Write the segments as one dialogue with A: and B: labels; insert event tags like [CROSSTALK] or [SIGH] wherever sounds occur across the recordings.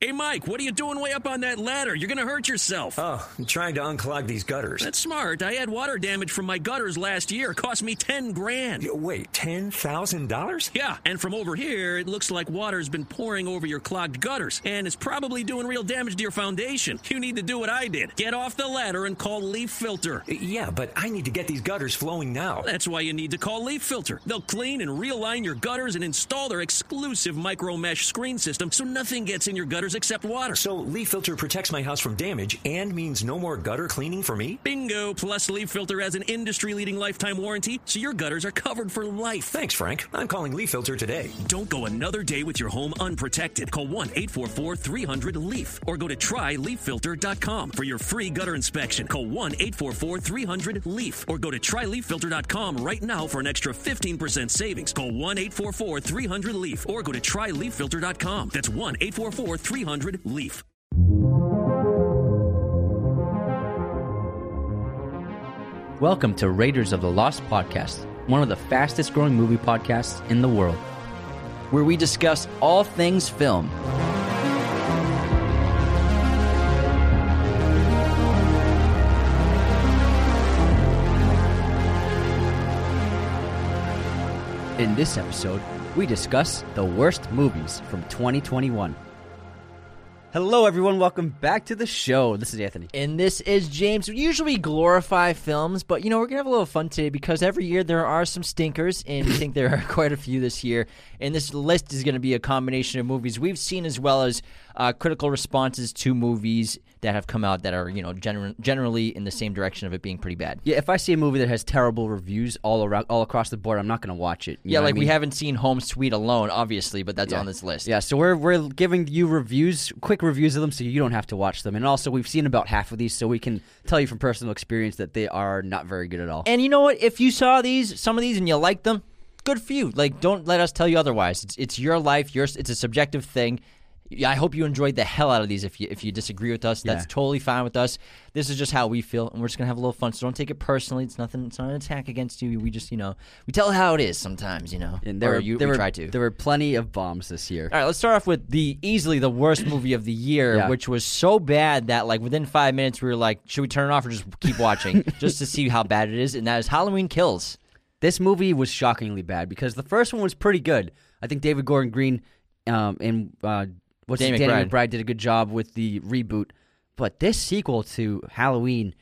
A: Hey, Mike, what are you doing way up on that ladder? You're going to hurt yourself.
B: Oh, I'm trying to unclog these gutters.
A: That's smart. I had water damage from my gutters last year. It cost me 10 grand.
B: Wait, $10,000?
A: Yeah, and from over here, it looks like water's been pouring over your clogged gutters, and it's probably doing real damage to your foundation. You need to do what I did. Get off the ladder and call Leaf Filter.
B: Uh, yeah, but I need to get these gutters flowing now.
A: That's why you need to call Leaf Filter. They'll clean and realign your gutters and install their exclusive micro mesh screen system so nothing gets in your gutters except water.
B: So Leaf Filter protects my house from damage and means no more gutter cleaning for me?
A: Bingo! Plus, Leaf Filter has an industry leading lifetime warranty, so your gutters are covered for life.
B: Thanks, Frank. I'm calling Leaf Filter today.
A: Don't go another day with your home unprotected. Call 1 844 300 LEAF or go to tryleaffilter.com for your free gutter inspection. Call 1 844 300 LEAF or go to tryleaffilter.com right now for an extra 15% savings. Call 1 844 300 LEAF or go to tryleaffilter.com. That's 1 844 300 LEAF.
C: Welcome to Raiders of the Lost podcast, one of the fastest growing movie podcasts in the world, where we discuss all things film. In this episode, we discuss the worst movies from 2021. Hello, everyone. Welcome back to the show. This is Anthony.
D: And this is James. We usually glorify films, but you know, we're going to have a little fun today because every year there are some stinkers, and we think there are [LAUGHS] quite a few this year. And this list is going to be a combination of movies we've seen as well as uh, critical responses to movies that have come out that are, you know, gener- generally in the same direction of it being pretty bad.
C: Yeah, if I see a movie that has terrible reviews all around, all across the board, I'm not going to watch it.
D: Yeah, like
C: I
D: we haven't seen Home Sweet Alone, obviously, but that's
C: Yeah.
D: on this list.
C: Yeah, so we're we're giving you reviews, quick reviews of them, so you don't have to watch them. And also, we've seen about half of these, so we can tell you from personal experience that they are not very good at all.
D: And you know what? If you saw these, some of these, and you like them, good for you. Like, don't let us tell you otherwise. It's it's your life. Yours. It's a subjective thing. Yeah, I hope you enjoyed the hell out of these. If you if you disagree with us, that's
C: Yeah.
D: totally fine with us. This is just how we feel, and we're just gonna have a little fun. So don't take it personally. It's nothing. It's not an attack against you. We just you know we tell how it is sometimes. You know,
C: and there
D: or
C: were,
D: you
C: there
D: we
C: were,
D: try to.
C: There were plenty of bombs this year.
D: All right, let's start off with the easily the worst movie of the year,
C: Yeah.
D: which was so bad that like within five minutes we were like, should we turn it off or just keep watching [LAUGHS] just to see how bad it is? And that is Halloween Kills.
C: This movie was shockingly bad because the first one was pretty good. I think David Gordon Green um, and uh, what's
D: Danny
C: Danny
D: McBride.
C: McBride did a good job with the reboot. But this sequel to Halloween,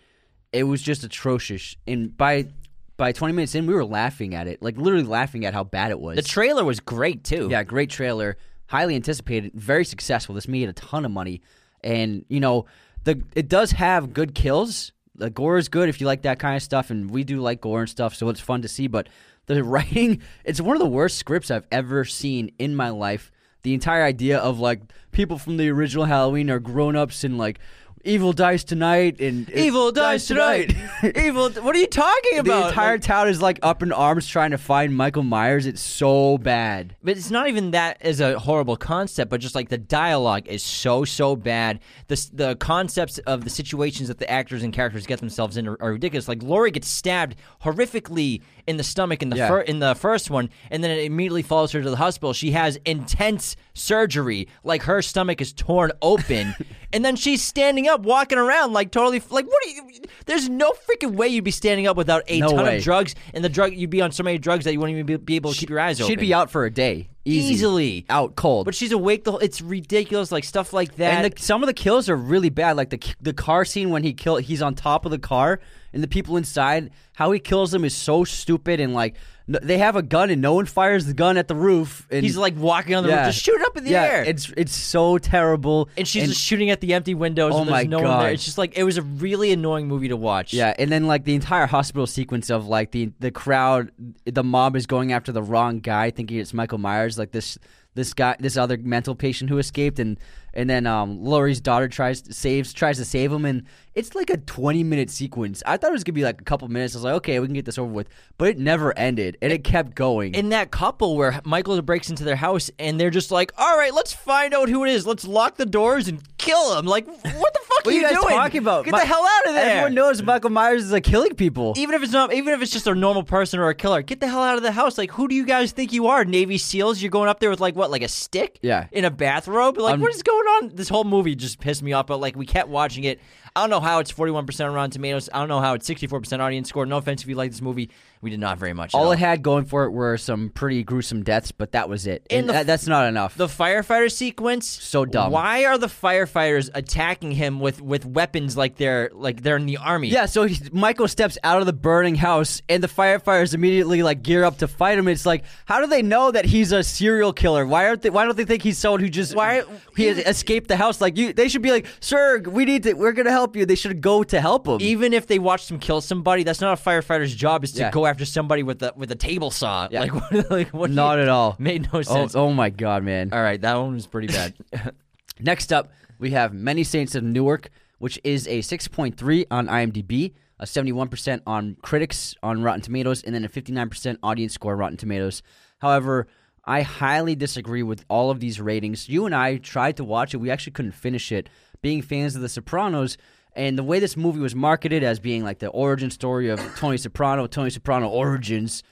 C: it was just atrocious. And by by 20 minutes in, we were laughing at it, like literally laughing at how bad it was.
D: The trailer was great too.
C: Yeah, great trailer. Highly anticipated. Very successful. This made a ton of money, and you know the it does have good kills. The gore is good if you like that kind of stuff, and we do like gore and stuff, so it's fun to see. But the [LAUGHS] writing, it's one of the worst scripts I've ever seen in my life. The entire idea of like people from the original Halloween are grown ups and like evil dies tonight and
D: Evil dies tonight. [LAUGHS] Evil. What are you talking about?
C: the entire
D: Like-
C: town is like up in arms trying to find Michael Myers. It's so bad.
D: But it's not even that as a horrible concept, but just like the dialogue is so so bad. The s- the concepts of the situations that the actors and characters get themselves in are, are ridiculous. Like Laurie gets stabbed horrifically in the stomach in the
C: Yeah.
D: fir- in the first one, and then it immediately follows her to the hospital. She has intense surgery, like her stomach is torn open, [LAUGHS] and then she's standing up, walking around like totally like what? Are you, there's no freaking way you'd be standing up without a
C: No
D: ton
C: way.
D: of drugs, and the drug you'd be on so many drugs that you wouldn't even be, be able to keep your eyes open.
C: She'd be out for a day. Easy.
D: Easily.
C: Out cold.
D: But she's awake the whole. It's ridiculous, like stuff like that.
C: and the, some of the kills are really bad. Like the the car scene when he kill he's on top of the car and the people inside. How he kills them is so stupid and like they have a gun and no one fires the gun at the roof. And
D: He's like walking on the roof, just shoot it up in the
C: yeah,
D: air.
C: It's it's so terrible.
D: and she's just shooting at the empty windows.
C: Oh
D: and there's
C: my
D: no one there.
C: God.
D: It's just like it was a really annoying movie to watch.
C: Yeah, and then like the entire hospital sequence of like the the crowd, the mob is going after the wrong guy, thinking it's Michael Myers. Like this, this guy, this other mental patient who escaped, and and then um, Laurie's daughter tries saves tries to save him, and it's like a twenty minute sequence. I thought it was gonna be like a couple minutes. I was like, okay, we can get this over with, but it never ended, and it kept going.
D: in that couple where Michael breaks into their house and they're just like, "All right, let's find out who it is. Let's lock the doors and kill him." Like, what the fuck
C: what
D: are you,
C: guys
D: doing?
C: talking about?
D: Get
C: Mi-
D: the hell out of there!
C: Everyone knows Michael Myers is like killing people.
D: even if it's not, even if it's just a normal person or a killer, get the hell out of the house. Like, who do you guys think you are? Navy SEALs? You're going up there with like what, like a stick?
C: Yeah.
D: In a bathrobe? Like,
C: Um,
D: what is going on? This whole movie just pissed me off. But like, we kept watching it. I don't know how it's 41% on Rotten Tomatoes. I don't know how it's 64% audience score. No offense if you like this movie, we did not very much. at
C: All it had going for it were some pretty gruesome deaths, but that was it. And
D: the
C: that-
D: f-
C: that's not enough.
D: The firefighter sequence,
C: So dumb.
D: Why are the firefighters attacking him with, with weapons like they're like they're in the army?
C: yeah, so he, Michael steps out of the burning house, and the firefighters immediately like gear up to fight him. It's like, how do they know that he's a serial killer? Why aren't they? Why don't they think he's someone who just
D: Why-
C: he has escaped the house? Like you, they should be like, sir, we need to. We're gonna help you. They should go to help him.
D: Even if they watched him kill somebody, that's not a firefighter's job. Is to
C: Yeah.
D: go after somebody with a with a table saw.
C: Yeah.
D: Like, [LAUGHS] what, like what?
C: Not at all.
D: Made no
C: oh,
D: sense.
C: oh my god, man.
D: All right, that one was pretty bad. [LAUGHS]
C: Next up, we have Many Saints of Newark, which is a 6.3 on IMDb, a 71% on critics on Rotten Tomatoes, and then a 59% audience score Rotten Tomatoes. However, I highly disagree with all of these ratings. You and I tried to watch it. We actually couldn't finish it. Being fans of The Sopranos, and the way this movie was marketed as being like the origin story of Tony Soprano, Tony Soprano origins.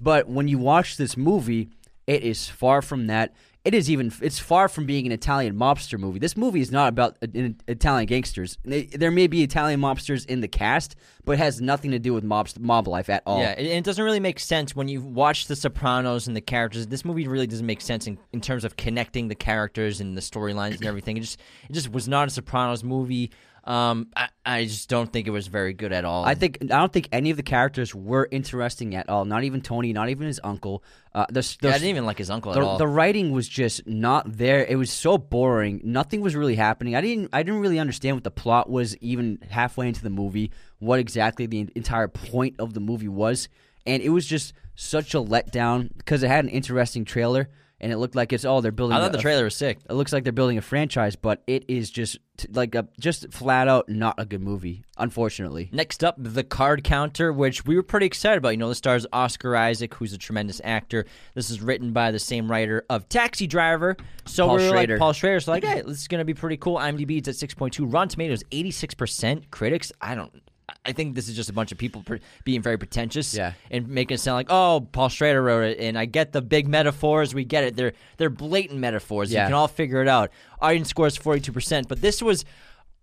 C: But when you watch this movie, it is far from that. It is even. It's far from being an Italian mobster movie. This movie is not about uh, Italian gangsters. There may be Italian mobsters in the cast, but it has nothing to do with mob mob life at all.
D: yeah, and it doesn't really make sense when you watch The Sopranos and the characters. This movie really doesn't make sense in, in terms of connecting the characters and the storylines and everything. It just it just was not a Sopranos movie. Um, I, I just don't think it was very good at all.
C: I think I don't think any of the characters were interesting at all. Not even Tony. Not even his uncle. Uh, the, the,
D: Yeah, I didn't even like his uncle at
C: the,
D: all.
C: the writing was just not there. It was so boring. Nothing was really happening. I didn't I didn't really understand what the plot was even halfway into the movie. What exactly the entire point of the movie was, and it was just such a letdown because it had an interesting trailer and it looked like it's oh they're building.
D: I thought the trailer was sick.
C: it looks like they're building a franchise, but it is just t- like a just flat out not a good movie. Unfortunately,
D: Next up, The Card Counter, which we were pretty excited about. You know, the stars Oscar Isaac, who's a tremendous actor. This is written by the same writer of Taxi Driver. So
C: Paul
D: we were
C: Schrader.
D: like, Paul Schrader. So like, hey, this is going to be pretty cool. IMDb, it's at 6.2. Rotten Tomatoes, 86%. Critics, I don't. I think this is just a bunch of people pre- being very pretentious
C: Yeah.
D: and making it sound like, oh, Paul Schrader wrote it, and I get the big metaphors. We get it. They're they're blatant metaphors.
C: Yeah.
D: You can all figure it out. Audience score is 42%, but this was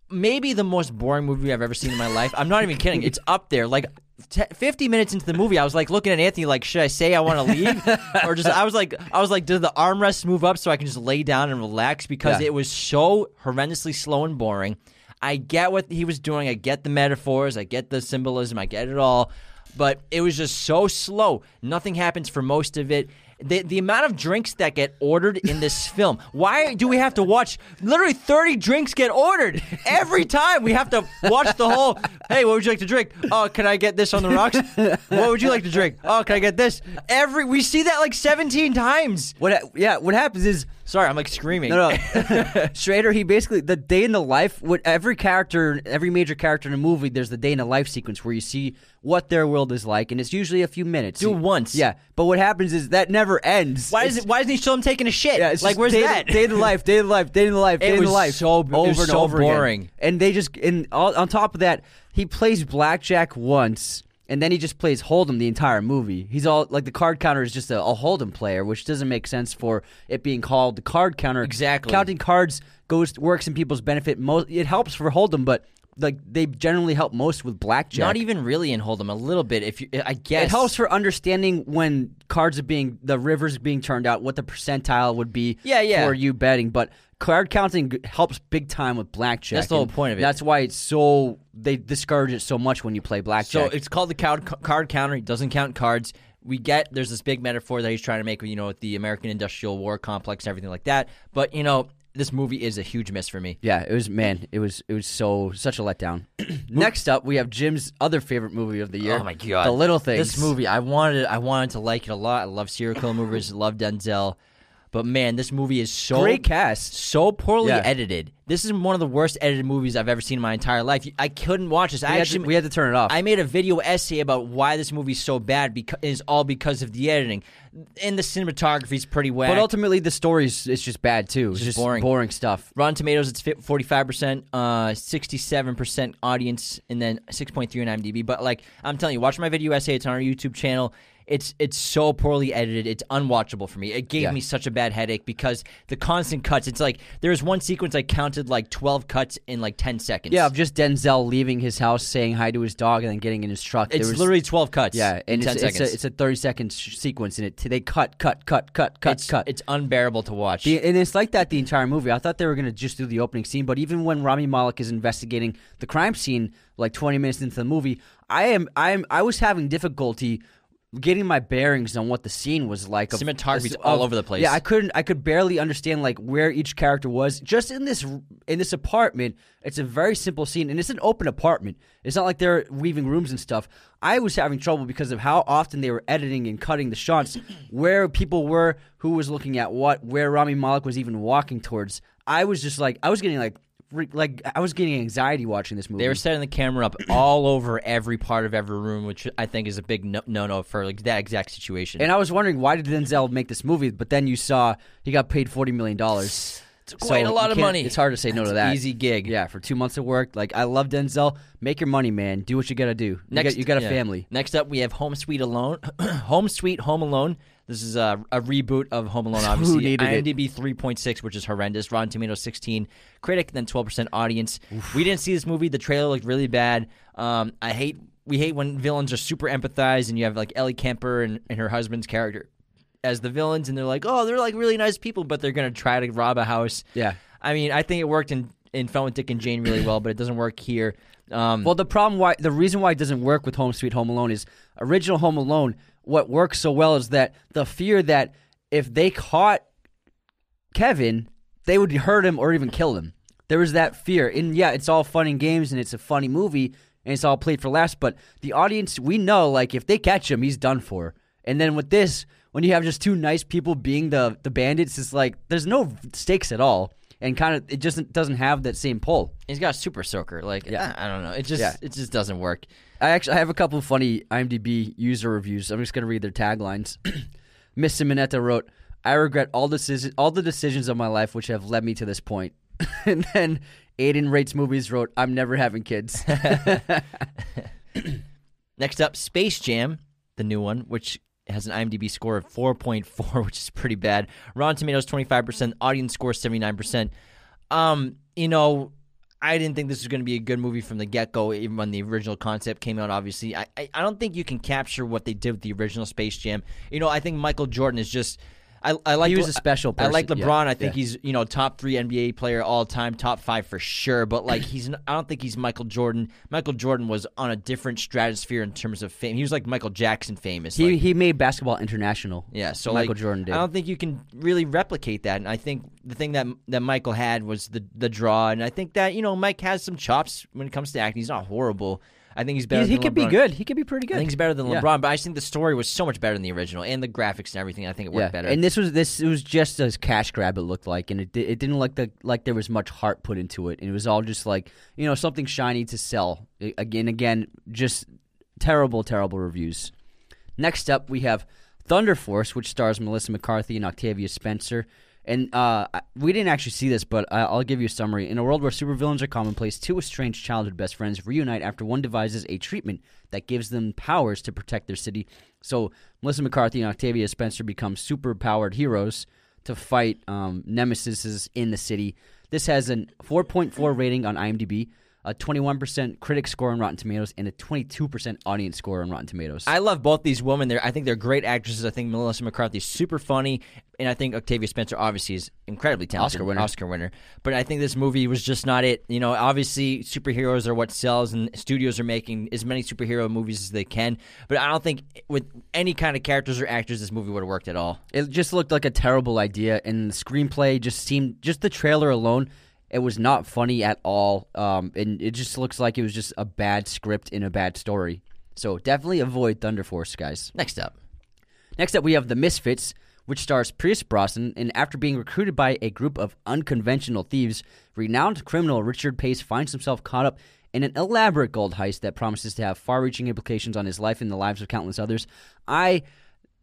D: maybe the most boring movie I've ever seen in my life. I'm not even kidding. It's up there. Like t- 50 minutes into the movie, I was like looking at Anthony like, should I say I want to leave [LAUGHS] or just I was like I was like did the armrests move up so I can just lay down and relax because
C: Yeah.
D: it was so horrendously slow and boring. I get what he was doing. I get the metaphors. I get the symbolism. I get it all. But it was just so slow. Nothing happens for most of it. The, the amount of drinks that get ordered in this [LAUGHS] film. Why do we have to watch literally 30 drinks get ordered every time? We have to watch the whole, hey, what would you like to drink? Oh, can I get this on the rocks? What would you like to drink? Oh, can I get this? Every we see that like 17 times.
C: what? Yeah, what happens is
D: Sorry, I'm like screaming.
C: No, no. [LAUGHS] [LAUGHS] Schrader, he basically the day in the life. What every character, every major character in a movie, there's the day in the life sequence where you see what their world is like, and it's usually a few minutes.
D: Do it once.
C: Yeah, but what happens is that never ends.
D: Why is
C: It's-
D: it? Why doesn't he show him taking a shit?
C: Yeah, it's
D: like where's
C: day,
D: that?
C: Day in the life, day in the life, day in the life, [LAUGHS] day in the life.
D: so- it was
C: over and
D: so
C: over again.
D: boring.
C: And they just and all, on top of that, he plays blackjack once. And then he just plays Hold'em the entire movie. He's all like the card counter is just a, a Hold'em player, which doesn't make sense for it being called the card counter.
D: Exactly.
C: counting cards goes works in people's benefit. Most it helps for Hold'em, but like they generally help most with blackjack.
D: Not even really in Hold'em. A little bit, if you, I guess
C: It helps for understanding when cards are being the rivers being turned out, what the percentile would be
D: Yeah, yeah.
C: for you betting. But card counting helps big time with blackjack.
D: That's the whole point of it.
C: That's why it's so they discourage it so much when you play blackjack.
D: So it's called the card, card counter. He doesn't count cards. We get there's this big metaphor that he's trying to make, you know, with the American Industrial War complex and everything like that. But you know, this movie is a huge miss for me.
C: yeah, it was man, it was it was so such a letdown. [CLEARS THROAT] Next up, we have Jim's other favorite movie of the year.
D: Oh my god,
C: The Little Things.
D: This movie, I wanted, I wanted to like it a lot. I love serial killer movies. love Denzel, But man, this movie is so
C: Great cast.
D: so poorly
C: Yeah.
D: edited. This is one of the worst edited movies I've ever seen in my entire life. I couldn't watch this.
C: We
D: I
C: had, to, we had to turn it off.
D: I made a video essay about why this movie's so bad because is all because of the editing. And the cinematography's pretty whack.
C: but ultimately, the story's it's just bad too. It's
D: just
C: just
D: boring.
C: boring stuff.
D: Rotten Tomatoes, it's forty five percent, uh, sixty seven percent audience, and then six point three on IMDb. But like I'm telling you, watch my video essay. It's on our YouTube channel. It's it's so poorly edited. It's unwatchable for me. It gave
C: Yeah.
D: me such a bad headache because the constant cuts. It's like there was one sequence I counted like twelve cuts in like ten seconds.
C: Yeah, of just Denzel leaving his house, saying hi to his dog, and then getting in his truck.
D: it's
C: There was-
D: literally twelve cuts.
C: yeah,
D: in
C: and it's, it's,
D: seconds.
C: a, it's a thirty second sh- sequence, and it they cut, cut, cut, cut, cut,
D: it's,
C: cut.
D: it's unbearable to watch.
C: The- and it's like that the entire movie. I thought they were gonna just do the opening scene, but even when Rami Malek is investigating the crime scene, like twenty minutes into the movie, I am I am I was having difficulty getting my bearings on what the scene was like. Of,
D: Cinematography's
C: of-
D: all over the place.
C: Yeah, I couldn't. I could barely understand like where each character was. Just in this in this apartment, it's a very simple scene, and it's an open apartment. It's not like they're weaving rooms and stuff. I was having trouble because of how often they were editing and cutting the shots, [CLEARS THROAT] where people were, who was looking at what, where Rami Malek was even walking towards. I was just like, I was getting like. Like I was getting anxiety watching this movie.
D: They were setting the camera up [CLEARS THROAT] all over every part of every room, which I think is a big no no for like that exact situation.
C: And I was wondering why did Denzel make this movie? But then you saw he got paid forty million dollars. It's
D: quite a lot of money.
C: It's hard to say no
D: That's
C: to that.
D: easy gig.
C: Yeah, for two months of work. Like I love Denzel. Make your money, man. Do what you gotta do. You
D: Next,
C: got, you got a
D: yeah.
C: family.
D: Next up, we have Home Sweet Alone. [CLEARS THROAT] Home Sweet Home Alone. This is a, a reboot of Home Alone. [LAUGHS] Obviously,
C: needed it?
D: IMDb point six, which is horrendous. Rotten Tomatoes sixteen, critic then twelve percent audience. We didn't see this movie. The trailer looked really bad. Um, I hate we hate when villains are super empathized, and you have like Ellie Kemper and, and her husband's character as the villains, and they're like, oh, they're like really nice people, but they're gonna try to rob a house.
C: Yeah.
D: I mean, I think it worked in in Fun with Dick and Jane really well, but it doesn't work here. Um,
C: Well, the problem why the reason why it doesn't work with Home Sweet Home Alone is original Home Alone. What works so well is that the fear that if they caught Kevin, they would hurt him or even kill him. There was that fear, and yeah, it's all fun and games, and it's a funny movie, and it's all played for laughs. But the audience, we know, like if they catch him, he's done for. And then with this, when you have just two nice people being the the bandits, it's like there's no stakes at all, and kind of it just doesn't have that same pull.
D: He's got a super soaker. Like
C: Yeah.
D: I, I don't know. It just
C: Yeah.
D: it just doesn't work.
C: I actually I have a couple of funny IMDb user reviews. I'm just gonna read their taglines. [CLEARS THROAT] Miss Simonetta wrote, "I regret all decisions, all the decisions of my life which have led me to this point." [LAUGHS] and then Aiden rates movies wrote, "I'm never having kids." [LAUGHS] [LAUGHS]
D: Next up, Space Jam, the new one, which has an IMDb score of 4.4, [LAUGHS] which is pretty bad. Rotten Tomatoes 25%, audience score 79%. Um, you know, I didn't think this was going to be a good movie from the get go, even when the original concept came out. Obviously, I, I I don't think you can capture what they did with the original Space Jam. You know, I think Michael Jordan is just. I, I like
C: He was a special Person.
D: I like
C: person, yeah,
D: LeBron. I think
C: yeah.
D: he's you know top three NBA player all time, top five for sure. But like he's, n- I don't think he's Michael Jordan. Michael Jordan was on a different stratosphere in terms of fame. He was like Michael Jackson famous.
C: he
D: like-
C: he made basketball international.
D: yeah, so
C: Michael
D: like,
C: Jordan did.
D: I don't think you can really replicate that. And I think the thing that that Michael had was the the draw. And I think that you know Mike has some chops when it comes to acting. He's not horrible. I think he's better.
C: he, he
D: than
C: could be good. He could be pretty good.
D: I think he's better than
C: Yeah.
D: LeBron, but I just think the story was so much better than the original, and the graphics and everything. I think it worked
C: yeah,
D: better.
C: and this was this it was just a cash grab. It looked like, and it it didn't look the, like there was much heart put into it. And it was all just like you know something shiny to sell. Again, again, just terrible, terrible reviews. Next up, we have Thunder Force, which stars Melissa McCarthy and Octavia Spencer. And uh, we didn't actually see this, but I'll give you a summary. In a world where supervillains are commonplace, two estranged childhood best friends reunite after one devises a treatment that gives them powers to protect their city. So Melissa McCarthy and Octavia Spencer become super-powered heroes to fight um, nemesis in the city. This has a 4.4 rating on IMDb, a 21% critic score on Rotten Tomatoes, and a 22% audience score on Rotten Tomatoes.
D: I love both these women. They're, I think they're great actresses. I think Melissa McCarthy is super funny, and I think Octavia Spencer obviously is incredibly talented.
C: Oscar winner.
D: Oscar winner. But I think this movie was just not it. You know, obviously superheroes are what sells, and studios are making as many superhero movies as they can. But I don't think with any kind of characters or actors, this movie would have worked at all.
C: It just looked like a terrible idea, and the screenplay just seemed just the trailer alone. It was not funny at all, um, and it just looks like it was just a bad script in a bad story. So definitely avoid Thunder Force, guys.
D: Next up,
C: Next up, we have The Misfits, which stars Pierce Brosnan. And after being recruited by a group of unconventional thieves, renowned criminal Richard Pace finds himself caught up in an elaborate gold heist that promises to have far-reaching implications on his life and the lives of countless others. I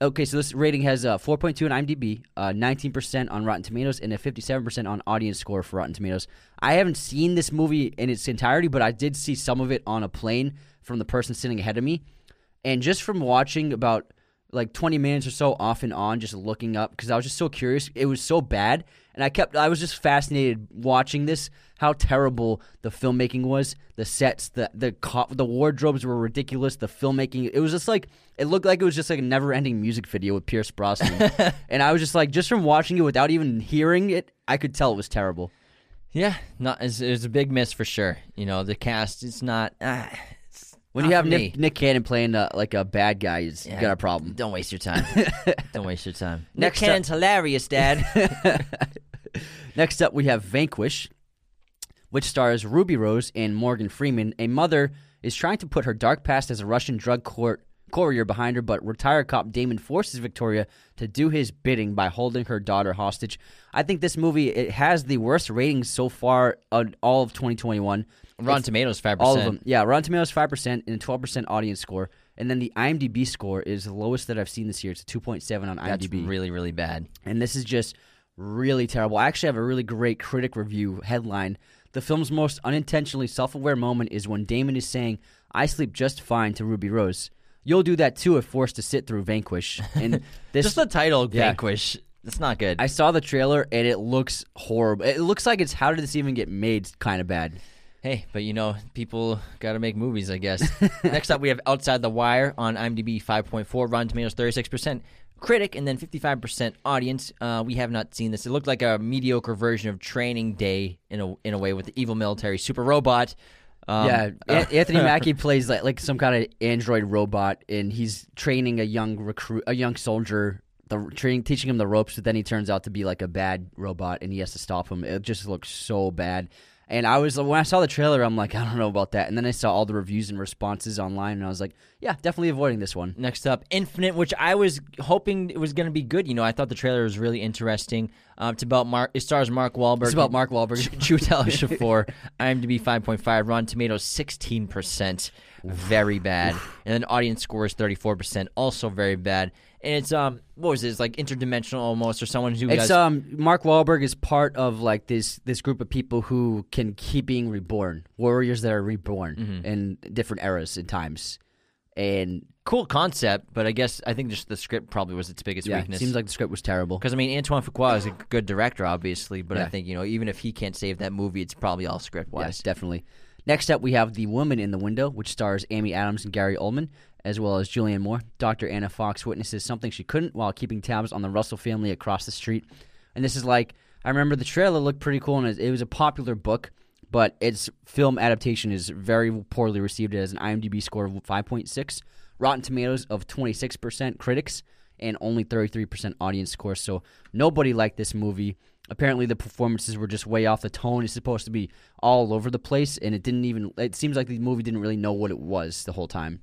C: Okay, so this rating has a 4.2 on IMDb, uh, 19% on Rotten Tomatoes, and a 57% on audience score for Rotten Tomatoes. I haven't seen this movie in its entirety, but I did see some of it on a plane from the person sitting ahead of me. And just from watching about like 20 minutes or so off and on, just looking up, because I was just so curious, it was so bad. And I kept, I was just fascinated watching this, how terrible the filmmaking was, the sets, the the co- the wardrobes were ridiculous, the filmmaking, it was just like it looked like it was just like a never-ending music video with Pierce Brosnan. [LAUGHS] and I was just like just from watching it without even hearing it, I could tell it was terrible.
D: Yeah, not it's, it's a big miss for sure. You know, the cast is not. Uh,
C: When you have Nick, Nick Cannon playing uh, like a bad guy, you
D: Yeah,
C: got a problem.
D: Don't waste your time. [LAUGHS] don't waste your time.
C: Next
D: Nick Cannon's hilarious, Dad. [LAUGHS]
C: Next up, we have Vanquish, which stars Ruby Rose and Morgan Freeman. A mother is trying to put her dark past as a Russian drug court courier behind her, but retired cop Damon forces Victoria to do his bidding by holding her daughter hostage. I think this movie it has the worst ratings so far on all of 2021.
D: Rotten
C: It's-
D: Tomatoes, five percent.
C: all of them. Yeah, Rotten Tomatoes five percent and a twelve percent audience score, and then the IMDb score is the lowest that I've seen this year. It's a two point seven on
D: That's
C: IMDb
D: really, really bad.
C: and this is just really terrible. I actually have a really great critic review headline. The film's most unintentionally self aware moment is when Damon is saying, I sleep just fine to Ruby Rose. You'll do that too if forced to sit through Vanquish. And [LAUGHS] this
D: Just the title,
C: Yeah.
D: Vanquish. That's not good.
C: I saw the trailer and it looks horrible. It looks like it's how did this even get made kind of bad.
D: Hey, but you know, people got to make movies, I guess. [LAUGHS] Next up, we have Outside the Wire on IMDb 5.4, Rotten Tomatoes 36%, critic, and then 55% audience. Uh, we have not seen this. It looked like a mediocre version of Training Day in a in a way with the evil military super robot. Um,
C: yeah, An- Anthony [LAUGHS] Mackie plays like like some kind of android robot, and he's training a young recruit, a young soldier, the training, teaching him the ropes. But then he turns out to be like a bad robot, and he has to stop him. It just looks so bad. And I was when I saw the trailer, I'm like, I don't know about that. And then I saw all the reviews and responses online, and I was like, yeah, definitely avoiding this one.
D: Next up, Infinite, which I was hoping it was going to be good. You know, I thought the trailer was really interesting. Um, it's about Mark. It stars Mark Wahlberg.
C: It's about Mark Wahlberg.
D: Chiwetel [LAUGHS] Shafor, IMDb 5.5, Rotten Tomatoes 16%, very bad. And then audience score is 34%, also very bad. And it's um, what was it? It's like interdimensional almost, or someone who
C: It's
D: has
C: um Mark Wahlberg is part of like this this group of people who can keep being reborn, warriors that are reborn
D: Mm-hmm.
C: in different eras and times, and
D: cool concept, but I guess I think just the script probably was its biggest
C: yeah,
D: weakness.
C: seems like the script was terrible.
D: because I mean Antoine Fuqua is a good director, obviously, but I think you know even if he can't save that movie, it's probably all script wise.
C: Yes, definitely. Next up, we have The Woman in the Window, which stars Amy Adams and Gary Oldman, as well as Julianne Moore. Dr. Anna Fox witnesses something she couldn't while keeping tabs on the Russell family across the street. And this is like, I remember the trailer looked pretty cool, and it was a popular book, but its film adaptation is very poorly received. It has an IMDb score of 5.6, Rotten Tomatoes of 26% critics, and only 33% audience score. So nobody liked this movie. Apparently, the performances were just way off the tone. It's supposed to be all over the place, and it didn't even. It seems like the movie didn't really know what it was the whole time.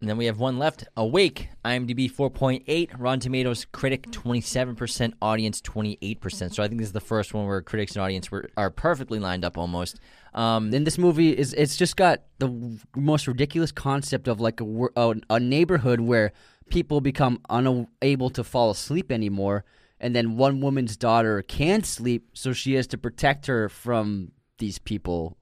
D: And then we have one left. Awake, IMDb 4.8, Rotten Tomatoes critic 27%, audience 28%. So I think this is the first one where critics and audience were, are perfectly lined up almost. Um,
C: Then this movie is it's just got the most ridiculous concept of like a a, a neighborhood where people become unable to fall asleep anymore, and then one woman's daughter can't sleep, so she has to protect her from these people.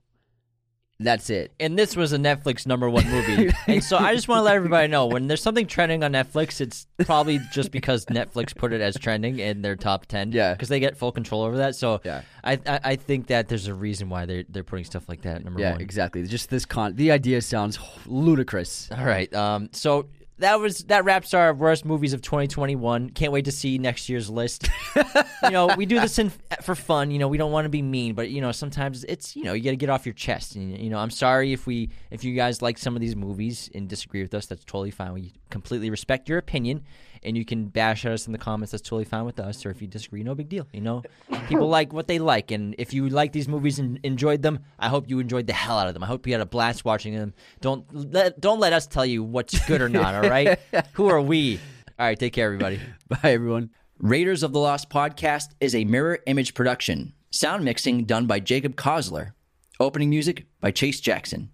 C: That's it.
D: and this was a Netflix number one movie. [LAUGHS] and so I just want to let everybody know when there's something trending on Netflix, it's probably just because Netflix put it as trending in their top 10.
C: Yeah.
D: Because they get full control over that. So
C: Yeah.
D: I, I I think that there's a reason why they're, they're putting stuff like that at number
C: Yeah,
D: one.
C: exactly. Just this con. The idea sounds ludicrous.
D: All right. Um, so that was that wraps our worst movies of 2021. Can't wait to see next year's list. [LAUGHS] you know, we do this in, for fun. You know, we don't want to be mean, but you know, sometimes it's you know you got to get off your chest. And you know, I'm sorry if we if you guys like some of these movies and disagree with us. That's totally fine. We completely respect your opinion, and you can bash at us in the comments. That's totally fine with us. Or if you disagree, no big deal. You know, people like what they like, and if you like these movies and enjoyed them, I hope you enjoyed the hell out of them. I hope you had a blast watching them. Don't let don't let us tell you what's good or not. All right, [LAUGHS] who are we? All right, take care, everybody.
C: Bye, everyone.
D: Raiders of the Lost podcast is a mirror image production. Sound mixing done by Jacob Kosler. Opening music by Chase Jackson.